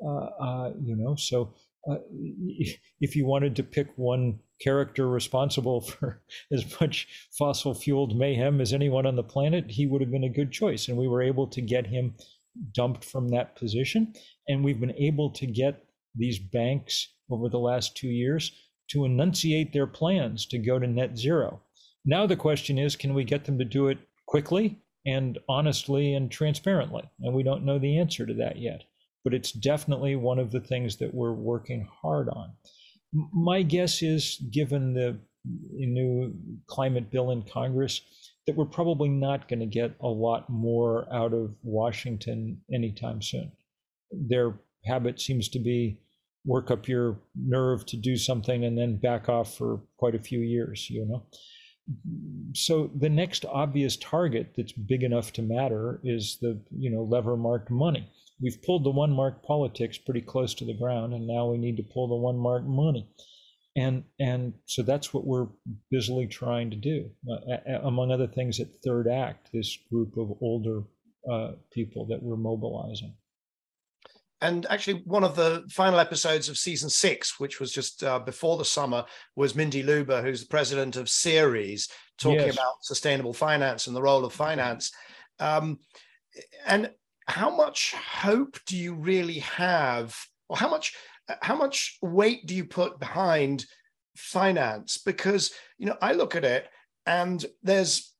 Uh, uh, you know, so uh, [LAUGHS] if you wanted to pick one character responsible [LAUGHS] for as much fossil fueled mayhem as anyone on the planet, he would have been a good choice. And we were able to get him dumped from that position. And we've been able to get these banks over the last two years to enunciate their plans to go to net zero. Now the question is can we get them to do it quickly and honestly and transparently? And we don't know the answer to that yet. But it's definitely one of the things that we're working hard on. My guess is, given the new climate bill in Congress, that we're probably not going to get a lot more out of Washington anytime soon. Their habit seems to be work up your nerve to do something and then back off for quite a few years, you know. So the next obvious target that's big enough to matter is the, you know, lever marked money. We've pulled the one mark politics pretty close to the ground, and now we need to pull the one mark money and and so that's what we're busily trying to do uh, among other things at third act this group of older uh, people that we're mobilizing and actually one of the final episodes of season six which was just uh, before the summer was Mindy Lubber who's the president of Ceres talking yes. about sustainable finance and the role of finance um, and how much hope do you really have or how much how much weight do you put behind finance? Because you know, I look at it and there's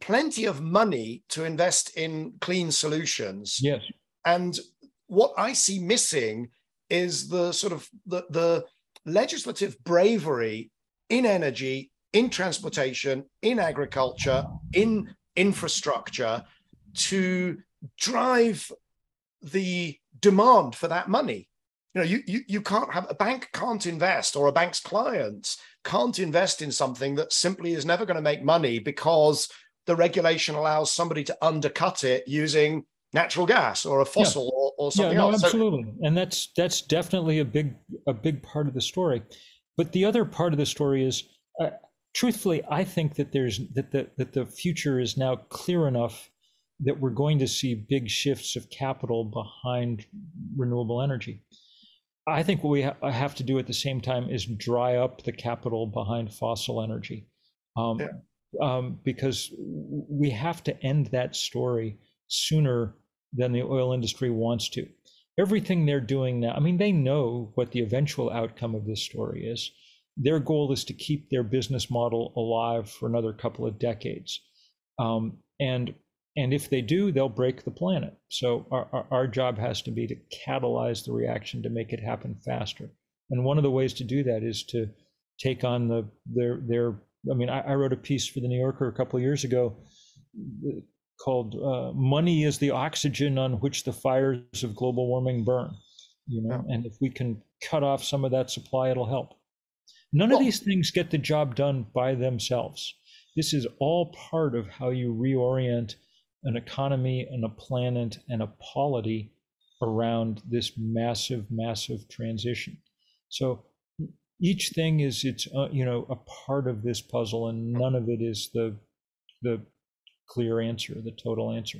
plenty of money to invest in clean solutions. Yes. And what I see missing is the sort of the, the legislative bravery in energy, in transportation, in agriculture, in infrastructure to drive the demand for that money you know you, you you can't have a bank can't invest or a bank's clients can't invest in something that simply is never going to make money because the regulation allows somebody to undercut it using natural gas or a fossil yeah. or, or, something yeah, no, else. Absolutely, so, and that's that's definitely a big a big part of the story. But the other part of the story is, uh, truthfully, I think that there's that the that the future is now clear enough that we're going to see big shifts of capital behind renewable energy. I think what we ha- have to do at the same time is dry up the capital behind fossil energy, um, yeah. um, because we have to end that story sooner than the oil industry wants to. Everything they're doing now, I mean, they know what the eventual outcome of this story is. Their goal is to keep their business model alive for another couple of decades. Um, and and if they do, they'll break the planet. So our, our, our, job has to be to catalyze the reaction to make it happen faster. And one of the ways to do that is to take on the their their. I mean, I, I wrote a piece for the New Yorker a couple of years ago called uh, "Money is the oxygen on which the fires of global warming burn." You know, yeah. and if we can cut off some of that supply, it'll help. None well, of these things get the job done by themselves. This is all part of how you reorient an economy and a planet and a polity around this massive, massive transition. So each thing is its uh, you know a part of this puzzle, and none of it is the the clear answer, the total answer.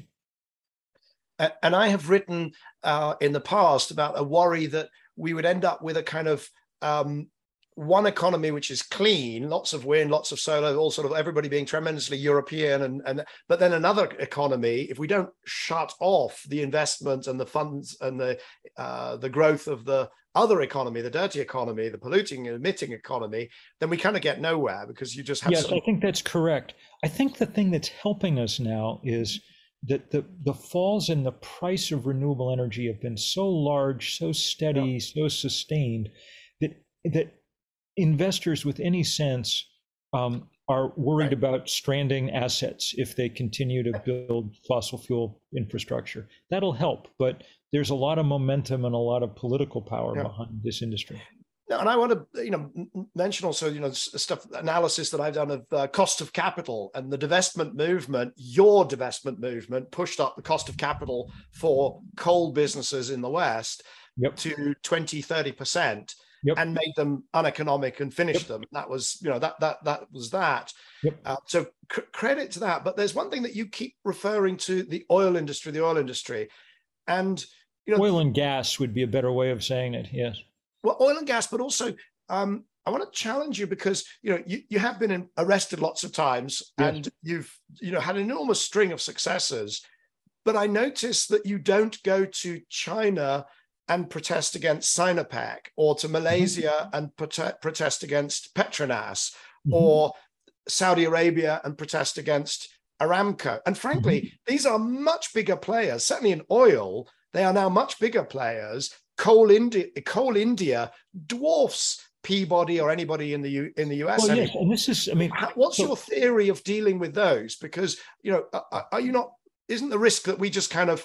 And I have written uh, in the past about a worry that we would end up with a kind of um, one economy which is clean, lots of wind, lots of solar, all sort of everybody being tremendously European, and and but then another economy, if we don't shut off the investment and the funds and the uh, the growth of the other economy, the dirty economy, the polluting emitting economy, then we kind of get nowhere because you just have. Yes, some... I think that's correct. I think the thing that's helping us now is that the, the falls in the price of renewable energy have been so large, so steady, yeah. so sustained that that investors with any sense um, are worried right. about stranding assets if they continue to build fossil fuel infrastructure. That'll help, but there's a lot of momentum and a lot of political power yeah. behind this industry. And I want to, you know, mention also, you know, stuff analysis that I've done of uh, cost of capital and the divestment movement. Your divestment movement pushed up the cost of capital for coal businesses in the West yep. to 20, 30 percent yep. and made them uneconomic and finished yep. them. That was, you know, that that that was that. Yep. Uh, so c- credit to that. But there's one thing that you keep referring to: the oil industry, the oil industry, and you know, oil and gas would be a better way of saying it. Yes. Well, oil and gas, but also. Um, I want to challenge you because you know you, you have been arrested lots of times yes. and you've you know had an enormous string of successes but I notice that you don't go to China and protest against Sinopec, or to Malaysia mm-hmm. and prote- protest against Petronas, mm-hmm. or Saudi Arabia and protest against Aramco. And frankly, mm-hmm. these are much bigger players. Certainly in oil, they are now much bigger players. Coal India, Coal India dwarfs Peabody or anybody in the U, in the US. Well, yes, and this is, I mean, what's so, your theory of dealing with those? Because you know, are, are you not? Isn't the risk that we just kind of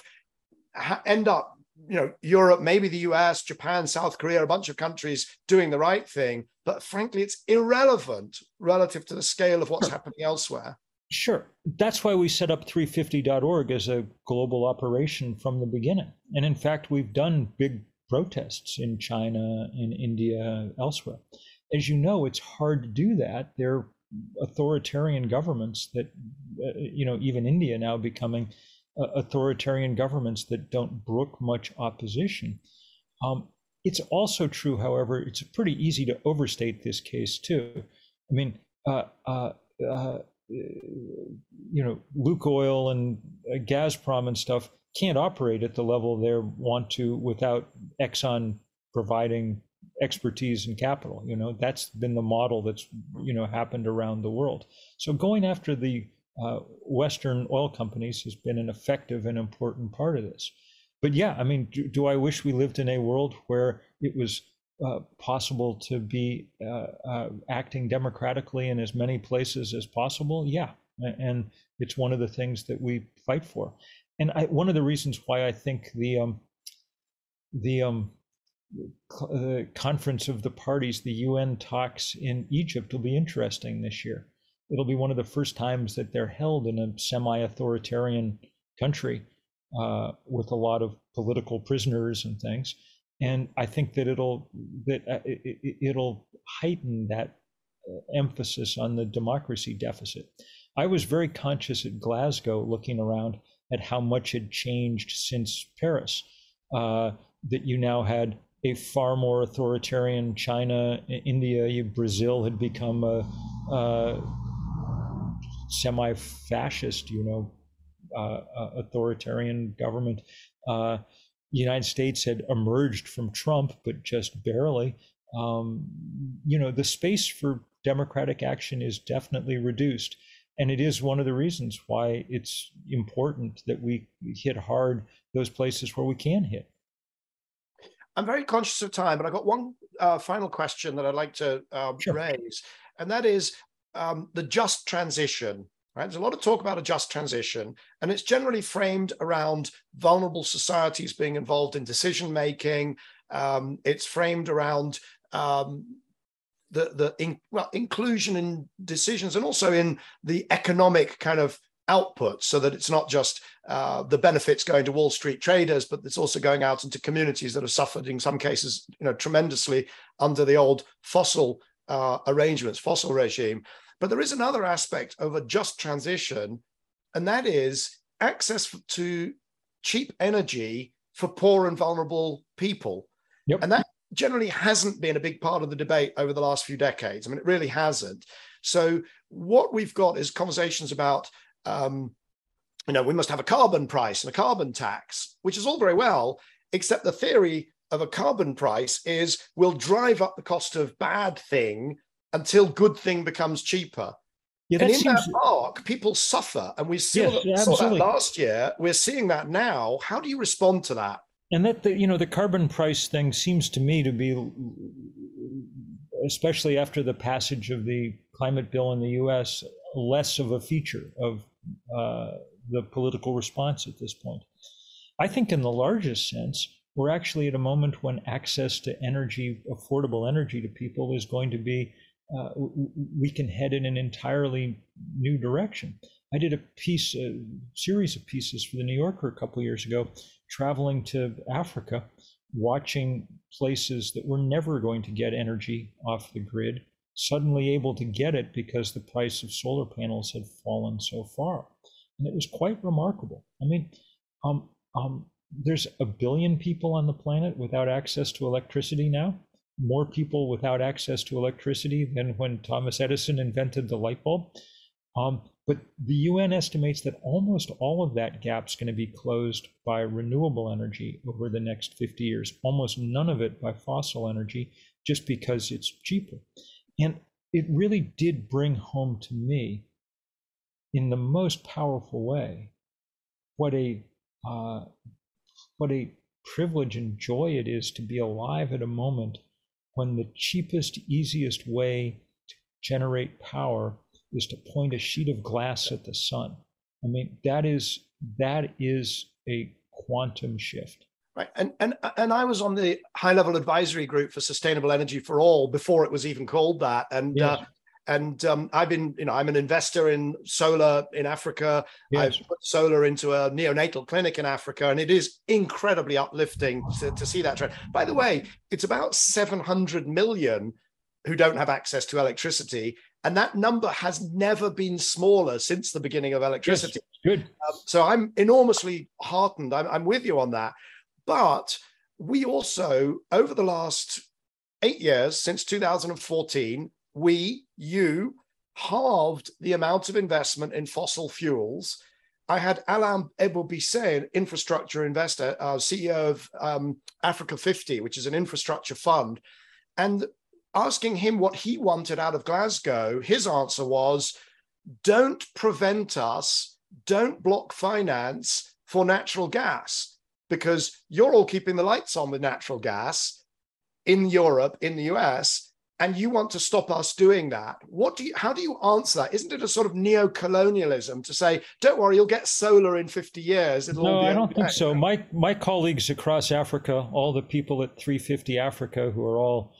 end up you know Europe, maybe the US, Japan, South Korea, a bunch of countries doing the right thing, but frankly, it's irrelevant relative to the scale of what's sure. happening elsewhere. Sure. That's why we set up 350.org as a global operation from the beginning. And in fact, we've done big protests in China, in India, elsewhere. As you know, it's hard to do that. There are authoritarian governments that, uh, you know, even India now becoming authoritarian governments that don't brook much opposition. Um, it's also true, however, it's pretty easy to overstate this case too. I mean, uh, uh, uh you know, Lukoil and uh, Gazprom and stuff can't operate at the level they want to without Exxon providing expertise and capital. You know, that's been the model that's you know happened around the world. So going after the uh, Western oil companies has been an effective and important part of this. But yeah, I mean, do, do I wish we lived in a world where it was uh, possible to be uh, uh acting democratically in as many places as possible? Yeah, and it's one of the things that we fight for. And I, one of the reasons why I think the um, the um, the conference of the parties, the UN talks in Egypt, will be interesting this year it'll be one of the first times that they're held in a semi-authoritarian country uh, with a lot of political prisoners and things. And I think that it'll that uh, it, will heighten that emphasis on the democracy deficit. I was very conscious at Glasgow looking around at how much had changed since Paris. Uh, that you now had a far more authoritarian China, India, Brazil had become a, a semi-fascist, you know, uh, uh, authoritarian government. Uh, the United States had emerged from Trump, but just barely. Um, you know, the space for democratic action is definitely reduced. And it is one of the reasons why it's important that we hit hard those places where we can hit. I'm very conscious of time, but I've got one uh, final question that I'd like to um, sure. raise, and that is um, the just transition. Right? There's a lot of talk about a just transition, and it's generally framed around vulnerable societies being involved in decision making. Um, it's framed around um, the the in, well inclusion in decisions, and also in the economic kind of output so that it's not just uh, the benefits going to Wall Street traders, but it's also going out into communities that have suffered in some cases, you know, tremendously under the old fossil uh, arrangements, fossil regime. But there is another aspect of a just transition, and that is access to cheap energy for poor and vulnerable people. Yep. And that generally hasn't been a big part of the debate over the last few decades. I mean, it really hasn't. So, what we've got is conversations about um, you know, we must have a carbon price and a carbon tax, which is all very well, except the theory of a carbon price is we'll drive up the cost of bad thing until good thing becomes cheaper. Yeah, and in seems... that arc, people suffer, and we saw, yes, that, saw that last year. We're seeing that now. How do you respond to that? And that the, you know the carbon price thing seems to me to be, especially after the passage of the climate bill in the U.S., less of a feature of uh, the political response at this point. I think, in the largest sense, we're actually at a moment when access to energy, affordable energy to people, is going to be, uh, we can head in an entirely new direction. I did a piece, a series of pieces for the New Yorker a couple years ago, traveling to Africa, watching places that were never going to get energy off the grid suddenly able to get it because the price of solar panels had fallen so far. And it was quite remarkable. I mean, um, um, there's a billion people on the planet without access to electricity now, more people without access to electricity than when Thomas Edison invented the light bulb. Um, but the UN estimates that almost all of that gap is going to be closed by renewable energy over the next 50 years, almost none of it by fossil energy, just because it's cheaper. And it really did bring home to me, in the most powerful way, what a uh, what a privilege and joy it is to be alive at a moment when the cheapest, easiest way to generate power is to point a sheet of glass at the sun. I mean, that is that is a quantum shift. Right. And, and, and I was on the high level advisory group for sustainable energy for all before it was even called that. And, uh, yes. uh, and um, I've been, you know, I'm an investor in solar in Africa. Yes. I've put solar into a neonatal clinic in Africa, and it is incredibly uplifting to, to see that trend. By the way, it's about 700 million who don't have access to electricity. And that number has never been smaller since the beginning of electricity. Yes. Good. Um, so I'm enormously heartened. I'm, I'm with you on that. But we also, over the last eight years, since 2014, we, you, halved the amount of investment in fossil fuels. I had Alain Ebobisse, an infrastructure investor, uh, CEO of um, Africa 50, which is an infrastructure fund, and asking him what he wanted out of Glasgow. His answer was don't prevent us, don't block finance for natural gas because you're all keeping the lights on with natural gas in Europe, in the US, and you want to stop us doing that. What do you how do you answer that? Isn't it a sort of neo-colonialism to say, don't worry, you'll get solar in 50 years? It'll no, I don't think so. My my colleagues across Africa, all the people at 350 Africa who are all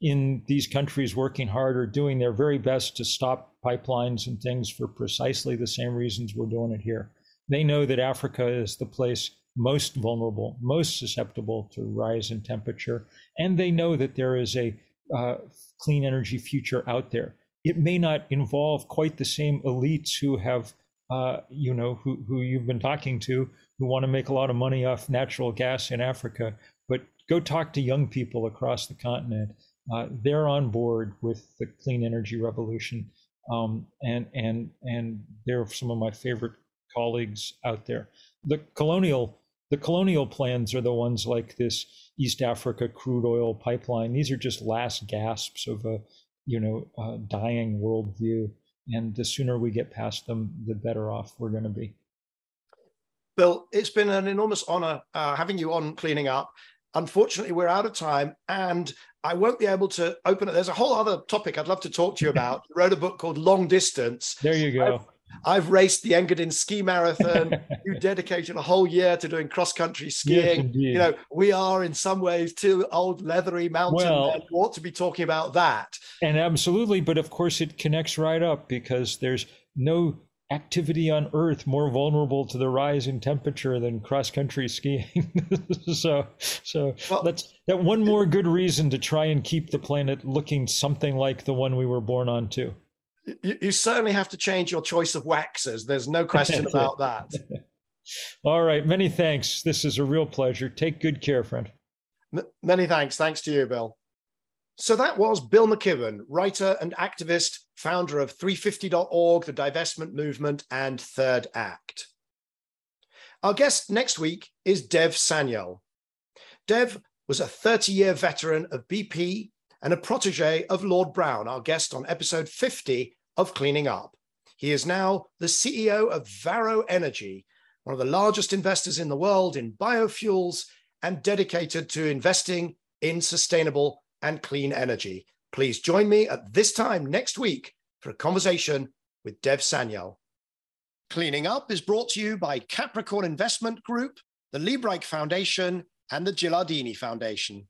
in these countries working hard are doing their very best to stop pipelines and things for precisely the same reasons we're doing it here. They know that Africa is the place most vulnerable, most susceptible to rise in temperature, and they know that there is a uh, clean energy future out there. it may not involve quite the same elites who have, uh, you know, who, who you've been talking to, who want to make a lot of money off natural gas in Africa. But go talk to young people across the continent. Uh, they're on board with the clean energy revolution, um, and and and they're some of my favorite colleagues out there. The colonial the colonial plans are the ones like this East Africa crude oil pipeline. These are just last gasps of a you know uh, dying worldview, and the sooner we get past them, the better off we're going to be. Bill, it's been an enormous honor uh, having you on cleaning up. Unfortunately, we're out of time, and I won't be able to open it. There's a whole other topic I'd love to talk to you about. [LAUGHS] you wrote a book called Long Distance. There you go. I've, I've raced the Engadin ski marathon. you [LAUGHS] dedicated a whole year to doing cross country skiing. Yes, you know, we are in some ways two old leathery mountain well, men. You ought to be talking about that. And absolutely, but of course it connects right up because there's no activity on Earth more vulnerable to the rise in temperature than cross country skiing. [LAUGHS] so, so well, that's that one more good reason to try and keep the planet looking something like the one we were born on too you, you certainly have to change your choice of waxes. There's no question [LAUGHS] about that. All right. Many thanks. This is a real pleasure. Take good care, friend. M- many thanks. Thanks to you, Bill. So that was Bill McKibben, writer and activist, founder of 350.org, the divestment movement, and Third Act. Our guest next week is Dev Sanyal. Dev was a 30 year veteran of BP, and a protege of Lord Browne, our guest on episode 50 of Cleaning Up. He is now the CEO of Varo Energy, one of the largest investors in the world in biofuels and dedicated to investing in sustainable and clean energy. Please join me at this time next week for a conversation with Dev Sanyal. Cleaning Up is brought to you by Capricorn Investment Group, the Liebreich Foundation, and the Gilardini Foundation.